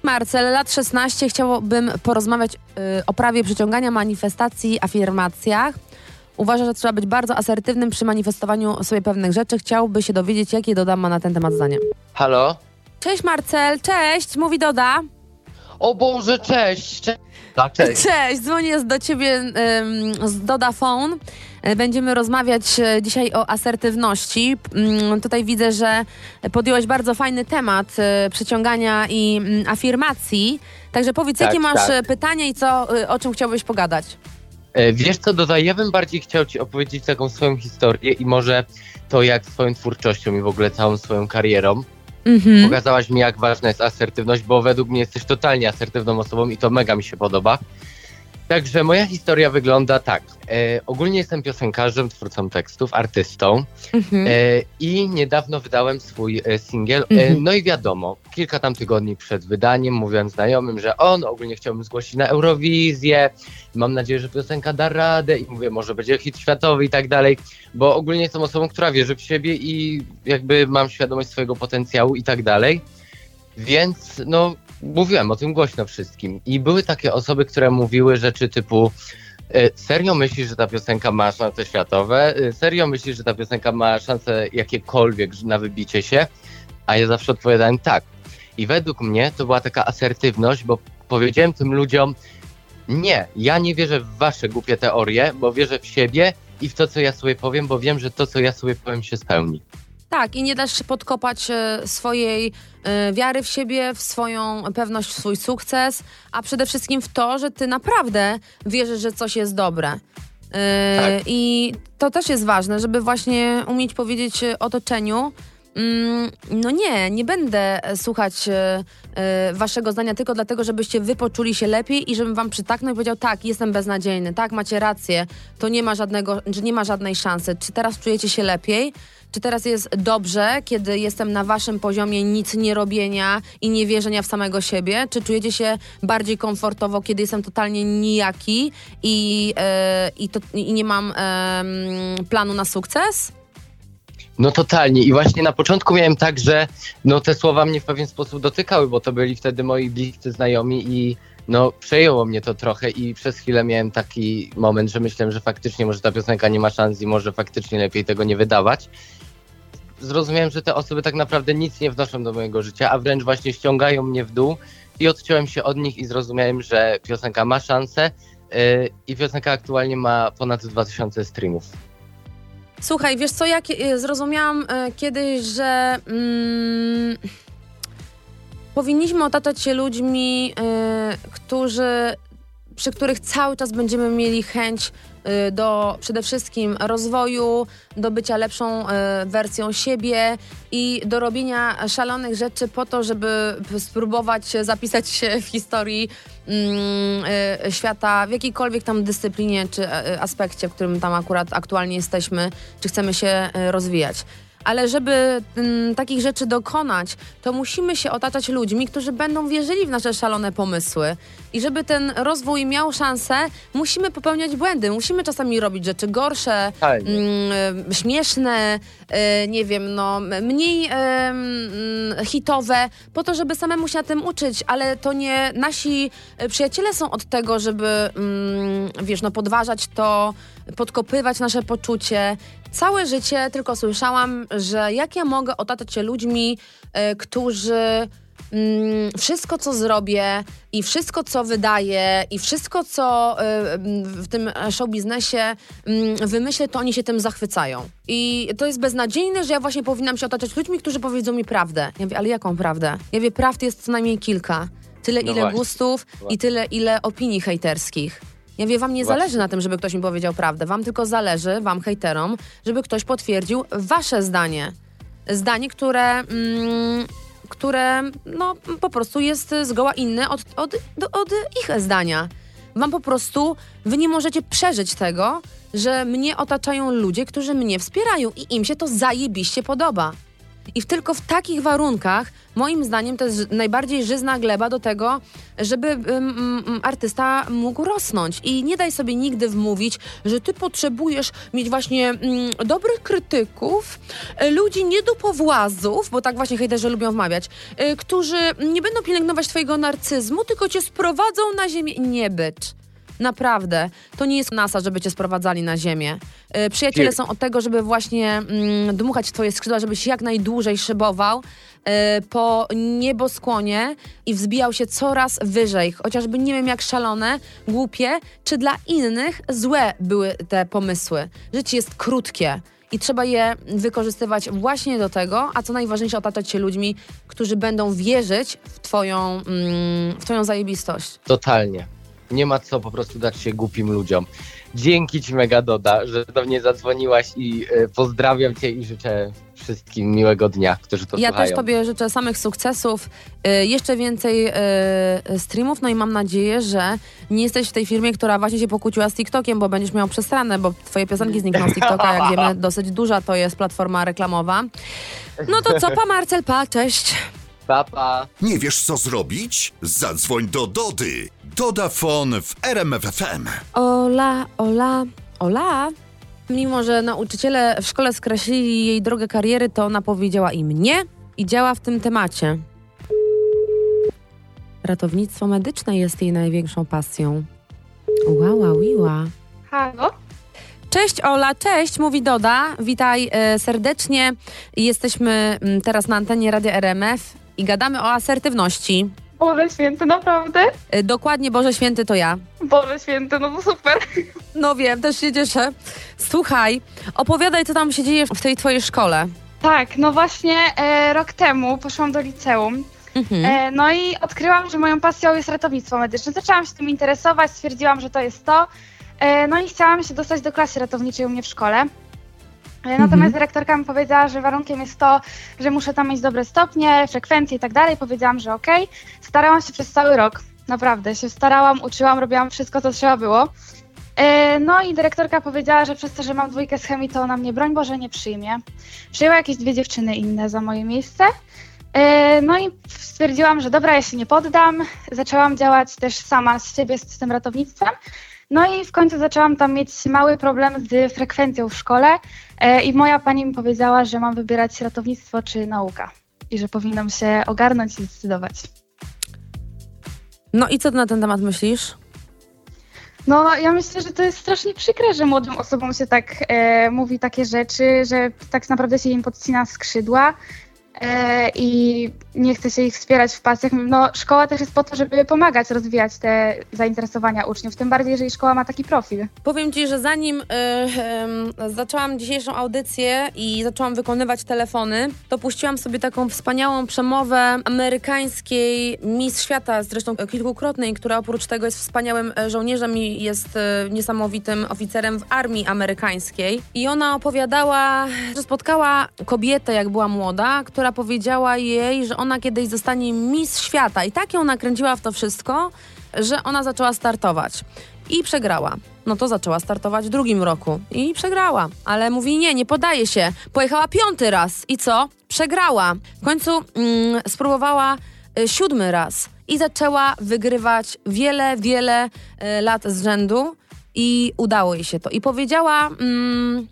Marcel, lat 16, chciałabym porozmawiać y, o prawie przyciągania manifestacji, afirmacjach. Uważa, że trzeba być bardzo asertywnym przy manifestowaniu sobie pewnych rzeczy. Chciałby się dowiedzieć, jakie Doda ma na ten temat zdanie. Halo? Cześć Marcel, cześć, mówi Doda. O Boże, cześć! Cze- tak, cześć. (laughs) Cześć, dzwonię z- do ciebie ym, z Doda Phone. E, Będziemy rozmawiać e, dzisiaj o asertywności. Mm, Tutaj widzę, że podjąłeś bardzo fajny temat e, przyciągania i mm, afirmacji. Także powiedz, Tak, jakie masz tak. pytanie i co, o czym chciałbyś pogadać? Wiesz co, dodaj, ja bym bardziej chciał ci opowiedzieć taką swoją historię i może to jak swoją twórczością i w ogóle całą swoją karierą. Mhm. Pokazałaś mi, jak ważna jest asertywność, bo według mnie jesteś totalnie asertywną osobą i to mega mi się podoba. Także moja historia wygląda tak. E, ogólnie jestem piosenkarzem, twórcą tekstów, artystą. Mhm. E, I niedawno wydałem swój e, singiel. E, Mhm. no i wiadomo, kilka tam tygodni przed wydaniem mówiłem znajomym, że on ogólnie chciałbym zgłosić na Eurowizję. Mam nadzieję, że piosenka da radę i mówię, może będzie hit światowy i tak dalej, bo ogólnie jestem osobą, która wierzy w siebie i jakby mam świadomość swojego potencjału i tak dalej. Więc no, mówiłem o tym głośno wszystkim. I były takie osoby, które mówiły rzeczy typu E, Serio myślisz, że ta piosenka ma szanse światowe? E, Serio myślisz, że ta piosenka ma szanse jakiekolwiek na wybicie się? A ja zawsze odpowiadałem tak. I według mnie to była taka asertywność, bo powiedziałem tym ludziom, nie, ja nie wierzę w wasze głupie teorie, bo wierzę w siebie i w to, co ja sobie powiem, bo wiem, że to, co ja sobie powiem, się spełni. Tak, i nie dasz podkopać e, swojej e, wiary w siebie, w swoją pewność, w swój sukces, a przede wszystkim w to, że ty naprawdę wierzysz, że coś jest dobre. E, Tak. I to też jest ważne, żeby właśnie umieć powiedzieć otoczeniu, mm, no nie, nie będę słuchać waszego zdania tylko dlatego, żebyście wy poczuli się lepiej i żebym wam przytaknął i powiedział, tak, jestem beznadziejny, tak, macie rację, to nie ma żadnego, że nie ma żadnej szansy. Czy teraz czujecie się lepiej? Czy teraz jest dobrze, kiedy jestem na waszym poziomie nic nie robienia i nie wierzenia w samego siebie? Czy czujecie się bardziej komfortowo, kiedy jestem totalnie nijaki i, e, i, to, i nie mam planu na sukces? No totalnie i właśnie na początku miałem tak, że no te słowa mnie w pewien sposób dotykały, bo to byli wtedy moi bliscy znajomi i no przejęło mnie to trochę i przez chwilę miałem taki moment, że myślałem, że faktycznie może ta piosenka nie ma szans i może faktycznie lepiej tego nie wydawać. Zrozumiałem, że te osoby tak naprawdę nic nie wnoszą do mojego życia, a wręcz właśnie ściągają mnie w dół i odciąłem się od nich i zrozumiałem, że piosenka ma szansę yy, i piosenka aktualnie ma ponad 2000 streamów. Słuchaj, wiesz co, ja kie- zrozumiałam e, kiedyś, że mm, powinniśmy otaczać się ludźmi, e, którzy, przy których cały czas będziemy mieli chęć do przede wszystkim rozwoju, do bycia lepszą e, wersją siebie i do robienia szalonych rzeczy po to, żeby spróbować zapisać się w historii mm, e, świata w jakiejkolwiek tam dyscyplinie czy aspekcie, w którym tam akurat aktualnie jesteśmy, czy chcemy się rozwijać. Ale żeby mm, takich rzeczy dokonać, to musimy się otaczać ludźmi, którzy będą wierzyli w nasze szalone pomysły. I żeby ten rozwój miał szansę, musimy popełniać błędy. Musimy czasami robić rzeczy gorsze, Totalnie. mm, e, śmieszne, e, nie wiem, no, m- mniej e, hitowe, po to, żeby samemu się na tym uczyć, ale to nie nasi przyjaciele są od tego, żeby, mm, wiesz, no, podważać to, podkopywać nasze poczucie. Całe życie tylko słyszałam, że jak ja mogę otaczać się ludźmi, e, którzy mm, wszystko, co zrobię i wszystko, co wydaję i wszystko, co y, mm, w tym show biznesie mm, wymyślę, to oni się tym zachwycają. I to jest beznadziejne, że ja właśnie powinnam się otaczać ludźmi, którzy powiedzą mi prawdę. Ja mówię, ale jaką prawdę? Ja mówię, prawd jest co najmniej kilka. Tyle, No ile właśnie. gustów i Właśnie. tyle, ile opinii hejterskich. Ja wiem, wam nie Właśnie. zależy na tym, żeby ktoś mi powiedział prawdę. Wam tylko zależy, wam hejterom, żeby ktoś potwierdził wasze zdanie. Zdanie, które, mm, które no, po prostu jest zgoła inne od, od, do- od ich zdania. Wam po prostu, wy nie możecie przeżyć tego, że mnie otaczają ludzie, którzy mnie wspierają i im się to zajebiście podoba. I w, tylko w takich warunkach, moim zdaniem, to jest najbardziej żyzna gleba do tego, żeby ym, artysta mógł rosnąć. I nie daj sobie nigdy wmówić, że ty potrzebujesz mieć właśnie mm, dobrych krytyków, e, ludzi niedopowłazów, bo tak właśnie hejterzy lubią wmawiać, e, którzy nie będą pielęgnować twojego narcyzmu, tylko cię sprowadzą na ziemię. Nie bycz. Naprawdę. To nie jest NASA, żeby cię sprowadzali na ziemię. E, Przyjaciele są od tego, żeby właśnie mm, dmuchać w twoje skrzydła, żebyś jak najdłużej szybował e, po nieboskłonie i wzbijał się coraz wyżej. Chociażby nie wiem jak szalone, głupie, czy dla innych złe były te pomysły. Życie jest krótkie. I trzeba je wykorzystywać właśnie do tego, a co najważniejsze, otaczać się ludźmi, którzy będą wierzyć w twoją, mm, w twoją zajebistość. Totalnie. Nie ma co po prostu dać się głupim ludziom. Dzięki Ci mega Doda, że do mnie zadzwoniłaś i e, pozdrawiam Cię i życzę wszystkim miłego dnia, którzy to Ja słuchają. też Tobie życzę samych sukcesów, y, jeszcze więcej y, streamów, no i mam nadzieję, że nie jesteś w tej firmie, która właśnie się pokłóciła z TikTokiem, bo będziesz miał przesrane, bo Twoje piosenki znikną z TikToka, jak wiemy, (laughs) dosyć duża to jest platforma reklamowa. No to co, pa Marcel, pa, cześć. Pa, pa. Nie wiesz co zrobić? Zadzwoń do Dody. Dodafon w RMFFM. Ola, ola, ola. Mimo, że nauczyciele w szkole skreślili jej drogę kariery, to ona powiedziała im nie i działa w tym temacie. Ratownictwo medyczne jest jej największą pasją. Ła, wiła. Halo? Cześć Ola, cześć, mówi Doda. Witaj e, serdecznie. Jesteśmy mm, teraz na antenie Radia RMF i gadamy o asertywności. Boże święty, naprawdę? E, dokładnie, Boże Święty to ja. Boże święty, no to super. No wiem, też się cieszę. Słuchaj, opowiadaj, co tam się dzieje w tej twojej szkole. Tak, no właśnie e, rok temu poszłam do liceum. Mhm. E, no i odkryłam, że moją pasją jest ratownictwo medyczne. Zaczęłam się tym interesować, stwierdziłam, że to jest to. E, no i chciałam się dostać do klasy ratowniczej u mnie w szkole. Natomiast Mhm. dyrektorka mi powiedziała, że warunkiem jest to, że muszę tam mieć dobre stopnie, frekwencje i tak dalej. Powiedziałam, że okej. Starałam się przez cały rok. Naprawdę się starałam, uczyłam, robiłam wszystko, co trzeba było. E, No i dyrektorka powiedziała, że przez to, że mam dwójkę z chemii, to ona mnie broń Boże nie przyjmie. Przyjęła jakieś dwie dziewczyny inne za moje miejsce. E, No i stwierdziłam, że dobra, ja się nie poddam. Zaczęłam działać też sama z siebie z tym ratownictwem. No i w końcu zaczęłam tam mieć mały problem z frekwencją w szkole e, i moja pani mi powiedziała, że mam wybierać ratownictwo czy nauka i że powinnam się ogarnąć i zdecydować. No i co ty na ten temat myślisz? No, ja myślę, że to jest strasznie przykre, że młodym osobom się tak e, mówi takie rzeczy, że tak naprawdę się im podcina skrzydła i nie chce się ich wspierać w pasjach. No, szkoła też jest po to, żeby pomagać rozwijać te zainteresowania uczniów, tym bardziej, jeżeli szkoła ma taki profil. Powiem ci, że zanim y, em, zaczęłam dzisiejszą audycję i zaczęłam wykonywać telefony, to puściłam sobie taką wspaniałą przemowę amerykańskiej Miss Świata, zresztą kilkukrotnej, która oprócz tego jest wspaniałym e, żołnierzem i jest e, niesamowitym oficerem w armii amerykańskiej. I ona opowiadała, że spotkała kobietę, jak była młoda, która powiedziała jej, że ona kiedyś zostanie Miss Świata. I tak ją nakręciła w to wszystko, że ona zaczęła startować i przegrała. No to zaczęła startować w drugim roku i przegrała. Ale mówi nie, nie podaje się. Pojechała piąty raz i co? Przegrała. W końcu mm, spróbowała y, siódmy raz i zaczęła wygrywać wiele, wiele y, lat z rzędu i udało jej się to. I powiedziała mm,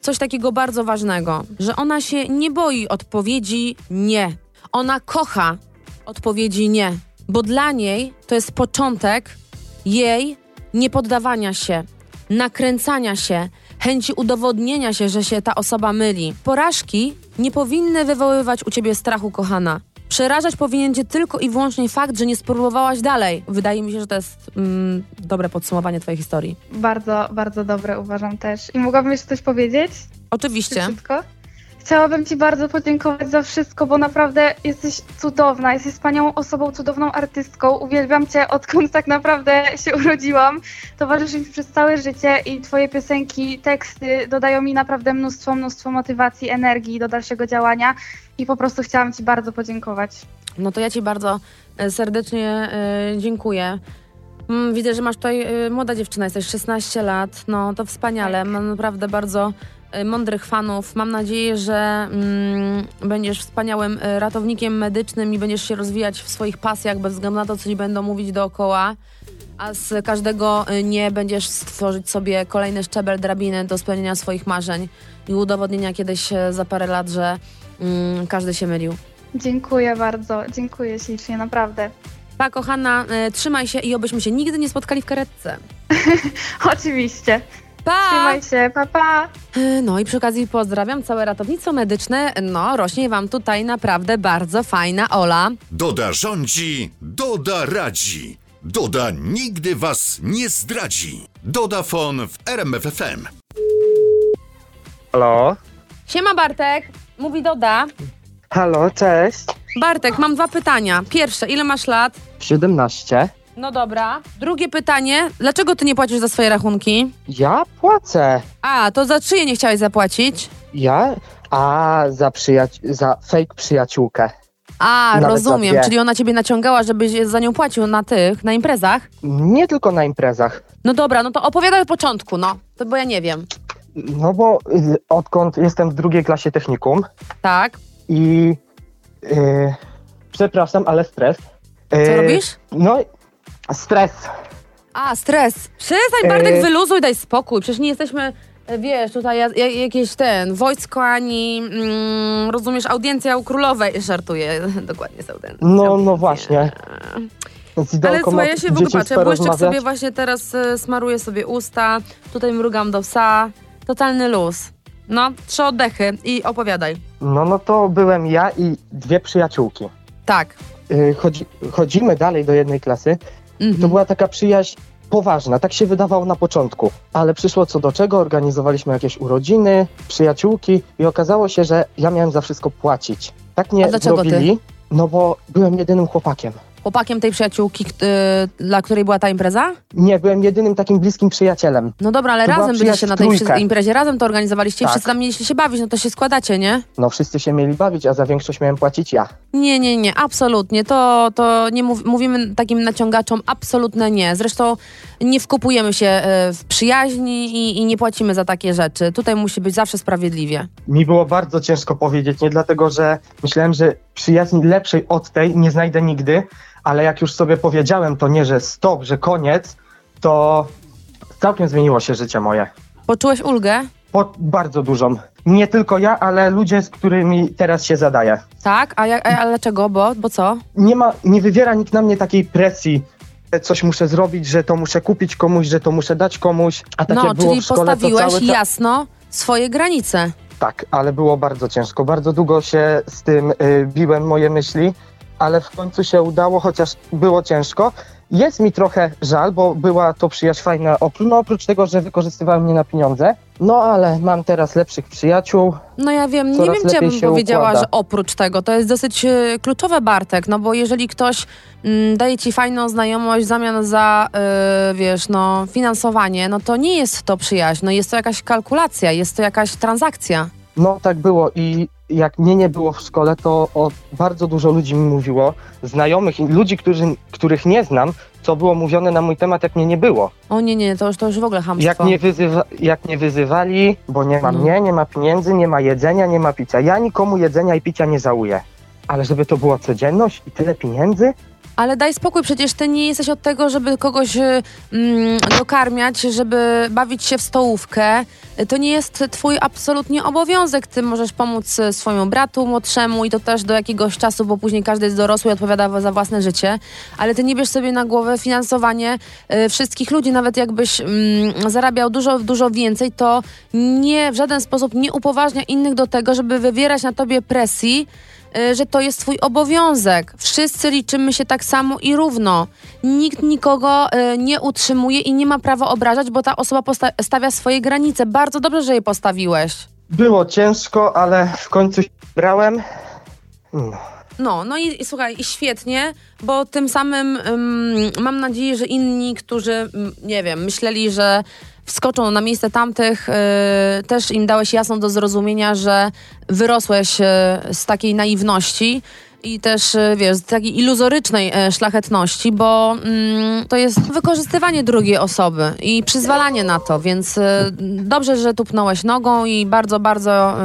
coś takiego bardzo ważnego, że ona się nie boi odpowiedzi nie. Ona kocha odpowiedzi nie, bo dla niej to jest początek jej niepoddawania się, nakręcania się, chęci udowodnienia się, że się ta osoba myli. Porażki nie powinny wywoływać u ciebie strachu, kochana. Przerażać powinien cię tylko i wyłącznie fakt, że nie spróbowałaś dalej. Wydaje mi się, że to jest mm, dobre podsumowanie twojej historii. Bardzo, bardzo dobre uważam też. I mogłabym jeszcze coś powiedzieć? Czy Oczywiście. Chciałabym Ci bardzo podziękować za wszystko, bo naprawdę jesteś cudowna, jesteś wspaniałą osobą, cudowną artystką. Uwielbiam Cię, odkąd tak naprawdę się (laughs) urodziłam. Towarzyszy mi przez całe życie i Twoje piosenki, teksty dodają mi naprawdę mnóstwo, mnóstwo motywacji, energii do dalszego działania i po prostu chciałam Ci bardzo podziękować. No to ja Ci bardzo e, serdecznie e, dziękuję. Mm, Widzę, że masz tutaj e, młoda dziewczyna, jesteś 16 lat. No to wspaniale. Tak. Mam naprawdę bardzo mądrych fanów. Mam nadzieję, że mm, będziesz wspaniałym ratownikiem medycznym i będziesz się rozwijać w swoich pasjach bez względu na to, co ci będą mówić dookoła. A z każdego nie będziesz stworzyć sobie kolejny szczebel drabiny do spełnienia swoich marzeń i udowodnienia kiedyś za parę lat, że każdy się mylił. Dziękuję bardzo, dziękuję ślicznie, naprawdę. Pa, kochana, e, trzymaj się i obyśmy się nigdy nie spotkali w karetce. (laughs) Oczywiście. Pa! Trzymaj się, pa pa! E, No i przy okazji pozdrawiam całe ratownictwo medyczne. No, rośnie wam tutaj naprawdę bardzo fajna Ola. Doda rządzi, Doda radzi. Doda nigdy was nie zdradzi. Dodafon w RMFFM. Halo? Siema Bartek, mówi Doda. Halo, cześć. Bartek, mam dwa pytania. Pierwsze, ile masz lat? 17. No dobra. Drugie pytanie, dlaczego ty nie płacisz za swoje rachunki? Ja płacę. A, to za czyje nie chciałeś zapłacić? Ja? A, za przyjaci- za fake przyjaciółkę. A, Nawet rozumiem, za dwie. czyli ona ciebie naciągała, żebyś za nią płacił na tych, na imprezach? Nie tylko na imprezach. No dobra, no to opowiadaj od początku, no. To bo ja nie wiem. No bo y, odkąd jestem w drugiej klasie technikum Tak. i... y, przepraszam, ale stres. Co Y, robisz? No, stres. A, stres. Przestań, Bartek, Yy. wyluzuj, daj spokój. Przecież nie jesteśmy, e, wiesz, tutaj ja, ja, jakieś ten, wojsko ani, mm, rozumiesz, audiencja u królowej. Żartuję, (laughs) dokładnie z audiencji. No, no właśnie. Ale słuchaj, ja się w ogóle patrzę, błyszczyk sobie właśnie teraz e, smaruję sobie usta, tutaj mrugam do psa. Totalny luz. No, trzy oddechy i opowiadaj. No, no to byłem ja i dwie przyjaciółki. Tak. Y, chodzi, chodzimy dalej do jednej klasy To Mhm. była taka przyjaźń poważna, tak się wydawało na początku, ale przyszło co do czego, organizowaliśmy jakieś urodziny, przyjaciółki i okazało się, że ja miałem za wszystko płacić. Tak A nie ty? zrobili, no bo byłem jedynym chłopakiem. Chłopakiem tej przyjaciółki, k- y, dla której była ta impreza? Nie, byłem jedynym takim bliskim przyjacielem. No dobra, ale To razem byliście na tej imprezie, razem to organizowaliście i Tak. wszyscy tam mieliście się bawić, no to się składacie, nie? No wszyscy się mieli bawić, a za większość miałem płacić ja. Nie, nie, nie, absolutnie. To, to nie mów, mówimy takim naciągaczom absolutne nie. Zresztą nie wkupujemy się e, w przyjaźni i, i nie płacimy za takie rzeczy. Tutaj musi być zawsze sprawiedliwie. Mi było bardzo ciężko powiedzieć, nie dlatego, że myślałem, że przyjaźni lepszej od tej nie znajdę nigdy, ale jak już sobie powiedziałem to nie, że stop, że koniec, to całkiem zmieniło się życie moje. Poczułeś ulgę? Po bardzo dużą. Nie tylko ja, ale ludzie, z którymi teraz się zadaję. Tak? A, jak, a, dlaczego? Bo, bo co? Nie ma, nie wywiera nikt na mnie takiej presji, że coś muszę zrobić, że to muszę kupić komuś, że to muszę dać komuś. A No, było czyli w szkole, postawiłeś cały jasno swoje granice. Tak, ale było bardzo ciężko. Bardzo długo się z tym y, biłem moje myśli, ale w końcu się udało, chociaż było ciężko. Jest mi trochę żal, bo była to przyjaźń fajna, no oprócz tego, że wykorzystywałem mnie na pieniądze. No ale mam teraz lepszych przyjaciół. No ja wiem, nie wiem, czy bym powiedziała, układa. że oprócz tego, to jest dosyć e, kluczowe, Bartek, no bo jeżeli ktoś mm, daje ci fajną znajomość w zamian za, e, wiesz, no, finansowanie, no to nie jest to przyjaźń, no jest to jakaś kalkulacja, jest to jakaś transakcja. No tak było i jak mnie nie było w szkole, to o, bardzo dużo ludzi mi mówiło, znajomych i ludzi, którzy, których nie znam, co było mówione na mój temat, jak mnie nie było. O nie, nie, to już, to już w ogóle hamstwo. Jak mnie, wyzywa, jak mnie wyzywali, bo nie ma No. mnie, nie ma pieniędzy, nie ma jedzenia, nie ma picia. Ja nikomu jedzenia i picia nie żałuję. Ale żeby to była codzienność i tyle pieniędzy? Ale daj spokój, przecież ty nie jesteś od tego, żeby kogoś y, mm, dokarmiać, żeby bawić się w stołówkę. To nie jest twój absolutnie obowiązek. Ty możesz pomóc y, swojemu bratu młodszemu i to też do jakiegoś czasu, bo później każdy jest dorosły i odpowiada za własne życie. Ale ty nie bierz sobie na głowę finansowanie y, wszystkich ludzi. Nawet jakbyś mm, zarabiał dużo, dużo więcej, to nie w żaden sposób nie upoważnia innych do tego, żeby wywierać na tobie presji, że to jest twój obowiązek. Wszyscy liczymy się tak samo i równo. Nikt nikogo y, nie utrzymuje i nie ma prawa obrażać, bo ta osoba posta- stawia swoje granice. Bardzo dobrze, że je postawiłeś. Było ciężko, ale w końcu się brałem. No. No, no i, i słuchaj, i świetnie, bo tym samym ym, mam nadzieję, że inni, którzy, nie wiem, myśleli, że wskoczą na miejsce tamtych, y, też im dałeś jasno do zrozumienia, że wyrosłeś y, z takiej naiwności i też, y, wiesz, z takiej iluzorycznej y, szlachetności, bo mm, to jest wykorzystywanie drugiej osoby i przyzwalanie na to, więc y, dobrze, że tupnąłeś nogą i bardzo, bardzo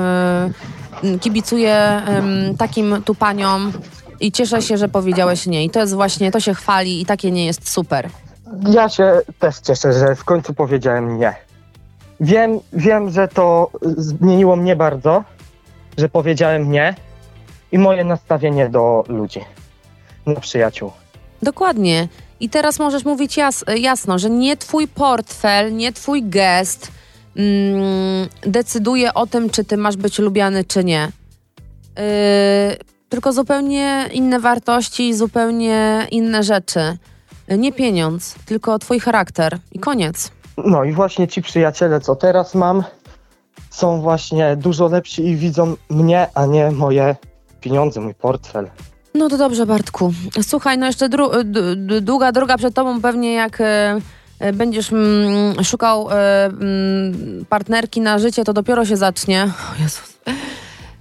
y, kibicuję em, takim tu paniom i cieszę się, że powiedziałeś nie. I to jest właśnie, to się chwali i takie nie jest super. Ja się też cieszę, że w końcu powiedziałem nie. Wiem, wiem, że to zmieniło mnie bardzo, że powiedziałem nie i moje nastawienie do ludzi, do przyjaciół. Dokładnie. I teraz możesz mówić jas jasno, że nie twój portfel, nie twój gest mm, decyduje o tym, czy ty masz być lubiany, czy nie. Yy, tylko zupełnie inne wartości, zupełnie inne rzeczy. Nie pieniądz, tylko twój charakter. I koniec. No i właśnie ci przyjaciele, co teraz mam, są właśnie dużo lepsi i widzą mnie, a nie moje pieniądze, mój portfel. No to dobrze, Bartku. Słuchaj, no jeszcze dru- d- długa droga przed tobą, pewnie jak e, będziesz mm, szukał mm, partnerki na życie, to dopiero się zacznie. O Jezus.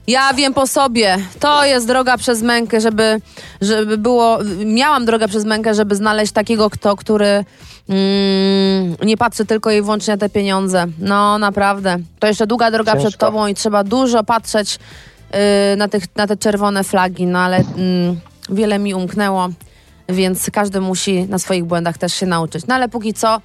Ja wiem po sobie. To jest droga przez mękę, żeby, żeby było. Miałam drogę przez mękę, żeby znaleźć takiego, kto, który mm, nie patrzy tylko i wyłącznie na te pieniądze. No, naprawdę. To jeszcze długa droga przed Ciężko. tobą i trzeba dużo patrzeć y, na, tych, na te czerwone flagi, no ale mm, wiele mi umknęło, więc każdy musi na swoich błędach też się nauczyć. No ale póki co,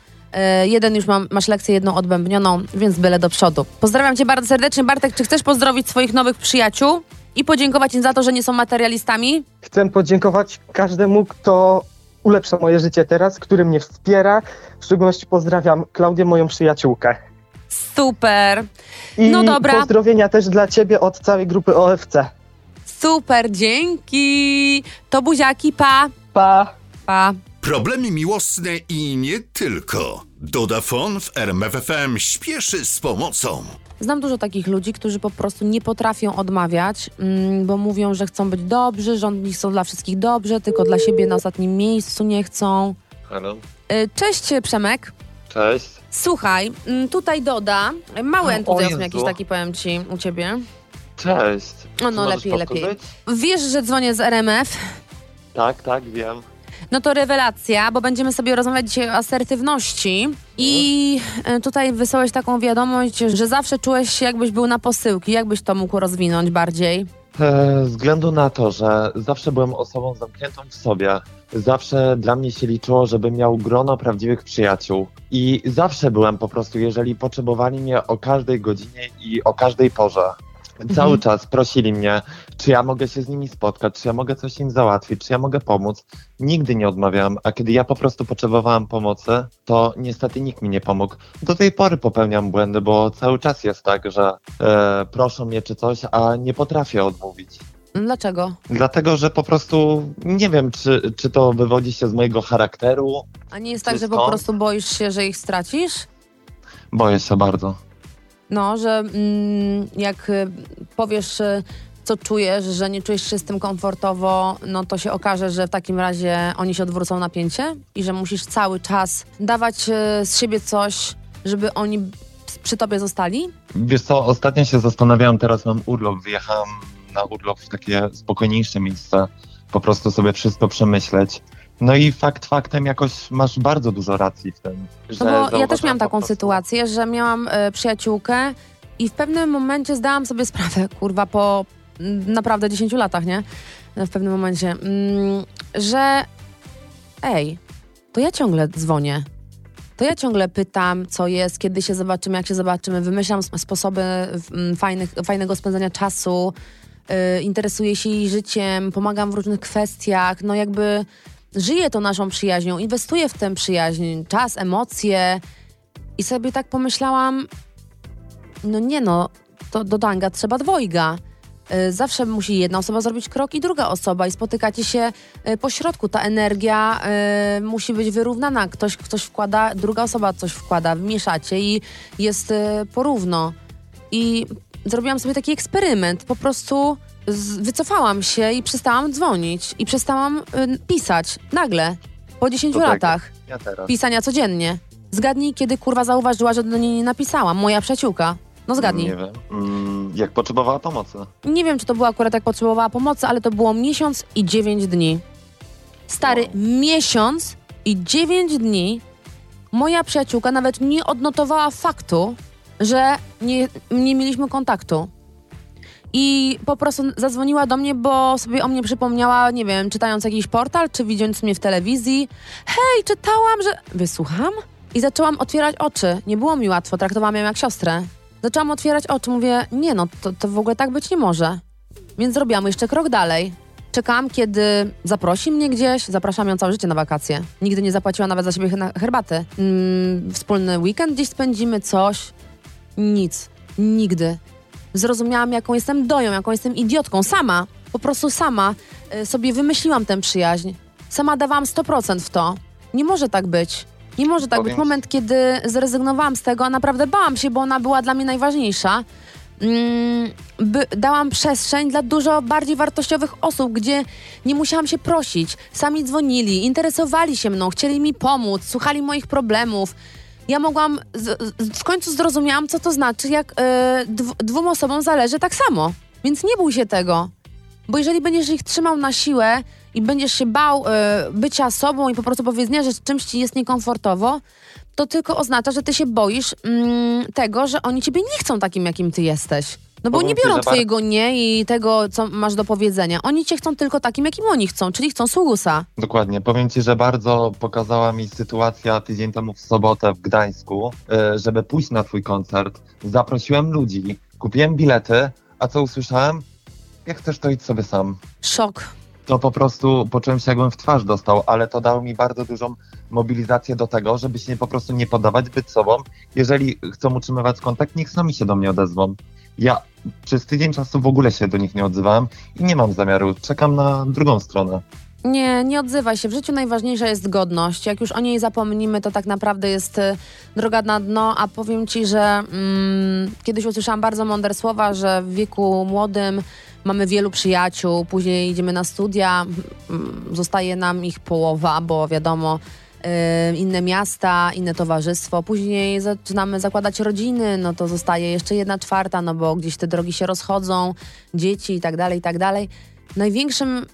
jeden już mam, masz lekcję jedną odbębnioną, więc byle do przodu. Pozdrawiam cię bardzo serdecznie. Bartek, czy chcesz pozdrowić swoich nowych przyjaciół i podziękować im za to, że nie są materialistami? Chcę podziękować każdemu, kto ulepsza moje życie teraz, który mnie wspiera. W szczególności pozdrawiam Klaudię, moją przyjaciółkę. Super, I No dobra. pozdrowienia też dla ciebie od całej grupy OFC. super, dzięki. To buziaki, pa, Pa! pa. Problemy miłosne i nie tylko. Dodafon w RMFFM śpieszy z pomocą. Znam dużo takich ludzi, którzy po prostu nie potrafią odmawiać, mm, bo mówią, że chcą być dobrzy, że oni są dla wszystkich dobrze, tylko dla siebie na ostatnim miejscu nie chcą. Halo, Y, Cześć Przemek. cześć. Słuchaj, mm, tutaj Doda. Mały O entuzjazm jakiś taki powiem ci u ciebie. Cześć. No, no lepiej, lepiej. Wiesz, że dzwonię z RMF? Tak, tak, wiem. No to rewelacja, bo będziemy sobie rozmawiać dzisiaj o asertywności. I e, tutaj wysłałeś taką wiadomość, że zawsze czułeś się jakbyś był na posyłki. Jakbyś to mógł rozwinąć bardziej? E, ze względu na to, że zawsze byłem osobą zamkniętą w sobie. Zawsze dla mnie się liczyło, żebym miał grono prawdziwych przyjaciół. I zawsze byłem po prostu, jeżeli potrzebowali mnie o każdej godzinie i o każdej porze. Cały Mhm. czas prosili mnie, czy ja mogę się z nimi spotkać, czy ja mogę coś im załatwić, czy ja mogę pomóc. Nigdy nie odmawiałem, a kiedy ja po prostu potrzebowałem pomocy, to niestety nikt mi nie pomógł. Do tej pory popełniam błędy, bo cały czas jest tak, że e, proszą mnie czy coś, a nie potrafię odmówić. Dlaczego? Dlatego, że po prostu nie wiem, czy, czy to wywodzi się z mojego charakteru. A nie jest tak, że po prostu boisz się, że ich stracisz? Boję się bardzo. No, że mm, jak y, powiesz, y, co czujesz, że nie czujesz się z tym komfortowo, no to się okaże, że w takim razie oni się odwrócą napięcie i że musisz cały czas dawać y, z siebie coś, żeby oni przy tobie zostali? Wiesz co, ostatnio się zastanawiałem, teraz mam urlop, wyjechałem na urlop w takie spokojniejsze miejsce, po prostu sobie wszystko przemyśleć. No i fakt faktem jakoś masz bardzo dużo racji w tym. Że No bo ja też miałam taką sytuację, że miałam e, przyjaciółkę i w pewnym momencie zdałam sobie sprawę, kurwa, po naprawdę 10 latach, nie? W pewnym momencie, mm, że ej, to ja ciągle dzwonię. To ja ciągle pytam, co jest, kiedy się zobaczymy, jak się zobaczymy, wymyślam sp- sposoby mm, fajnych, fajnego spędzania czasu, y, interesuję się jej życiem, pomagam w różnych kwestiach, no jakby żyję tą naszą przyjaźnią, inwestuję w tę przyjaźń, czas, emocje i sobie tak pomyślałam, no nie no, to do Danga trzeba dwojga. Y, Zawsze musi jedna osoba zrobić krok i druga osoba i spotykacie się y, po środku. Ta energia y, musi być wyrównana. Ktoś coś wkłada, druga osoba coś wkłada, mieszacie i jest y, porówno. I zrobiłam sobie taki eksperyment. Po prostu z, wycofałam się i przestałam dzwonić. I przestałam y, pisać. Nagle. Po 10 To tak. latach Ja pisania codziennie. Zgadnij, kiedy kurwa zauważyła, że do niej nie napisałam. Moja przyjaciółka. No zgadnij. Nie wiem. Mm, jak potrzebowała pomocy. Nie wiem, czy to było akurat jak potrzebowała pomocy, ale to było miesiąc i 9 dni. Stary, Wow. miesiąc i 9 dni moja przyjaciółka nawet nie odnotowała faktu, że nie, nie mieliśmy kontaktu. I po prostu zadzwoniła do mnie, bo sobie o mnie przypomniała, nie wiem, czytając jakiś portal, czy widząc mnie w telewizji. Hej, czytałam, że... Wysłucham? I zaczęłam otwierać oczy. Nie było mi łatwo, traktowałam ją jak siostrę. Zaczęłam otwierać oczy, mówię, nie no, to, to w ogóle tak być nie może. Więc zrobiłam jeszcze krok dalej. Czekałam, kiedy zaprosi mnie gdzieś, zapraszam ją całe życie na wakacje. Nigdy nie zapłaciła nawet za siebie herbaty. Mm, wspólny weekend gdzieś spędzimy, coś. Nic. Nigdy. Zrozumiałam, jaką jestem doją, jaką jestem idiotką. Sama, po prostu sama y, sobie wymyśliłam tę przyjaźń. Sama dawałam 100% w to. Nie może tak być. Nie może tak być. Powiem- Moment, kiedy zrezygnowałam z tego, a naprawdę bałam się, bo ona była dla mnie najważniejsza. Mm, by, dałam przestrzeń dla dużo bardziej wartościowych osób, gdzie nie musiałam się prosić. Sami dzwonili, interesowali się mną, chcieli mi pomóc, słuchali moich problemów. Ja mogłam, z, w końcu zrozumiałam, co to znaczy, jak e, dw, dwóm osobom zależy tak samo. Więc nie bój się tego. Bo jeżeli będziesz ich trzymał na siłę i będziesz się bał e, bycia sobą i po prostu powiedzenia, że czymś ci jest niekomfortowo, to tylko oznacza, że ty się boisz mm, tego, że oni ciebie nie chcą takim, jakim ty jesteś. No bo nie biorą twojego nie i tego, co masz do powiedzenia. Oni cię chcą tylko takim, jakim oni chcą, czyli chcą sługusa. Dokładnie. Powiem ci, że bardzo pokazała mi sytuacja tydzień temu w sobotę w Gdańsku, y, żeby pójść na twój koncert. Zaprosiłem ludzi, kupiłem bilety, a co usłyszałem? Jak chcesz, to idź sobie sam. Szok. To po prostu poczułem się, jakbym w twarz dostał, ale to dało mi bardzo dużą mobilizację do tego, żeby się po prostu nie poddawać, być sobą. Jeżeli chcą utrzymywać kontakt, niech sami się do mnie odezwą. Ja przez tydzień czasu w ogóle się do nich nie odzywałem i nie mam zamiaru. Czekam na drugą stronę. Nie, nie odzywaj się. W życiu najważniejsza jest godność. Jak już o niej zapomnimy, to tak naprawdę jest y, droga na dno, a powiem ci, że mm, kiedyś usłyszałam bardzo mądre słowa, że w wieku młodym mamy wielu przyjaciół, później idziemy na studia, mm, zostaje nam ich połowa, bo wiadomo, y, inne miasta, inne towarzystwo. Później zaczynamy zakładać rodziny, no to zostaje jeszcze jedna czwarta, no bo gdzieś te drogi się rozchodzą, dzieci i tak dalej, i tak dalej. Największym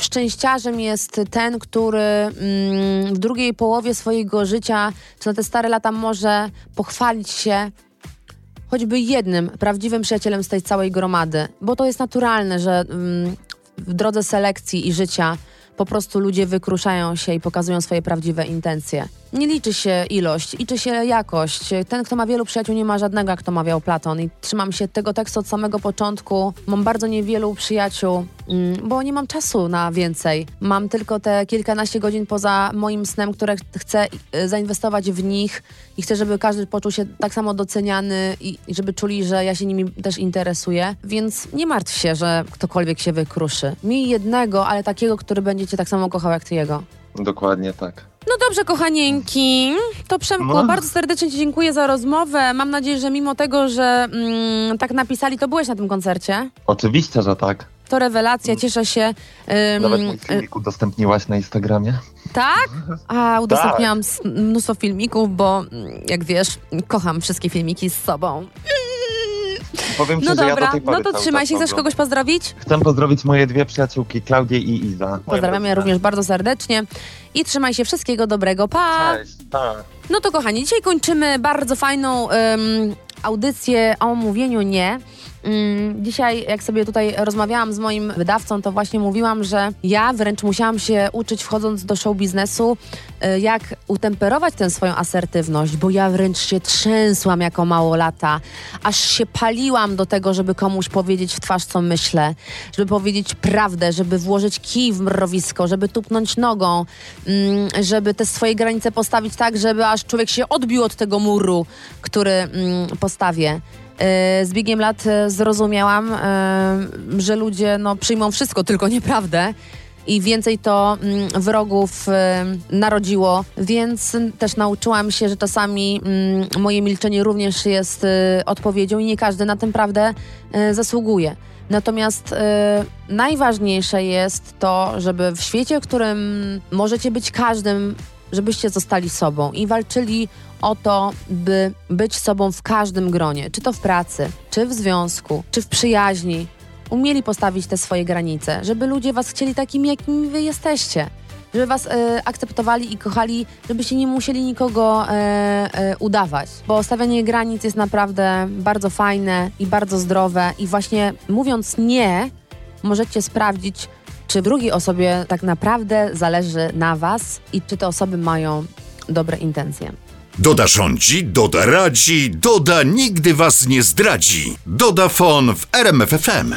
szczęściarzem jest ten, który mm, w drugiej połowie swojego życia, czy na te stare lata może pochwalić się choćby jednym prawdziwym przyjacielem z tej całej gromady, bo to jest naturalne, że mm, w drodze selekcji i życia po prostu ludzie wykruszają się i pokazują swoje prawdziwe intencje. Nie liczy się ilość, liczy się jakość. Ten, kto ma wielu przyjaciół, nie ma żadnego, jak to mawiał Platon. I trzymam się tego tekstu od samego początku. Mam bardzo niewielu przyjaciół, mm, bo nie mam czasu na więcej. Mam tylko te kilkanaście godzin poza moim snem, które chcę y, zainwestować w nich i chcę, żeby każdy poczuł się tak samo doceniany i żeby czuli, że ja się nimi też interesuję. Więc nie martw się, że ktokolwiek się wykruszy. Miej jednego, ale takiego, który będzie cię tak samo kochał jak ty jego. Dokładnie tak. No dobrze, kochanieńki. To Przemku, No. bardzo serdecznie Ci dziękuję za rozmowę. Mam nadzieję, że mimo tego, że mm, tak napisali, to byłeś na tym koncercie. Oczywiście, że tak. To rewelacja, cieszę się. Ym, Nawet mój y, filmik udostępniłaś na Instagramie. tak? A, udostępniałam s- mnóstwo filmików, bo mm, jak wiesz, kocham wszystkie filmiki z sobą. Powiem ci, No że ja dobra, do no to trzymaj się. Chcesz oglądam. kogoś pozdrowić? Chcę pozdrowić moje dwie przyjaciółki, Klaudię i Iza. Pozdrawiam ja również bardzo serdecznie i trzymaj się wszystkiego dobrego. Pa! Cześć, tak. No to kochani, dzisiaj kończymy bardzo fajną em, audycję o mówieniu nie. Mm, Dzisiaj, jak sobie tutaj rozmawiałam z moim wydawcą, to właśnie mówiłam, że ja wręcz musiałam się uczyć, wchodząc do show biznesu, y, jak utemperować tę swoją asertywność, bo ja wręcz się trzęsłam jako małolata, aż się paliłam do tego, żeby komuś powiedzieć w twarz, co myślę, żeby powiedzieć prawdę, żeby włożyć kij w mrowisko, żeby tupnąć nogą, mm, żeby te swoje granice postawić tak, żeby aż człowiek się odbił od tego muru, który E, Z biegiem lat e, zrozumiałam, e, że ludzie no, przyjmą wszystko, tylko nieprawdę. I więcej to mm, wrogów narodziło, więc też nauczyłam się, że czasami mm, moje milczenie również jest odpowiedzią i nie każdy na tę prawdę zasługuje. Natomiast najważniejsze jest to, żeby w świecie, w którym możecie być każdym, żebyście zostali sobą i walczyli o to, by być sobą w każdym gronie, czy to w pracy, czy w związku, czy w przyjaźni. Umieli postawić te swoje granice, żeby ludzie was chcieli takimi, jakimi wy jesteście. Żeby was e, akceptowali i kochali, żebyście nie musieli nikogo e, e, udawać. Bo stawianie granic jest naprawdę bardzo fajne i bardzo zdrowe. I właśnie mówiąc nie, możecie sprawdzić, czy drugiej osobie tak naprawdę zależy na was i czy te osoby mają dobre intencje. Doda rządzi, Doda radzi, Doda nigdy was nie zdradzi. Doda Fon w RMFFM.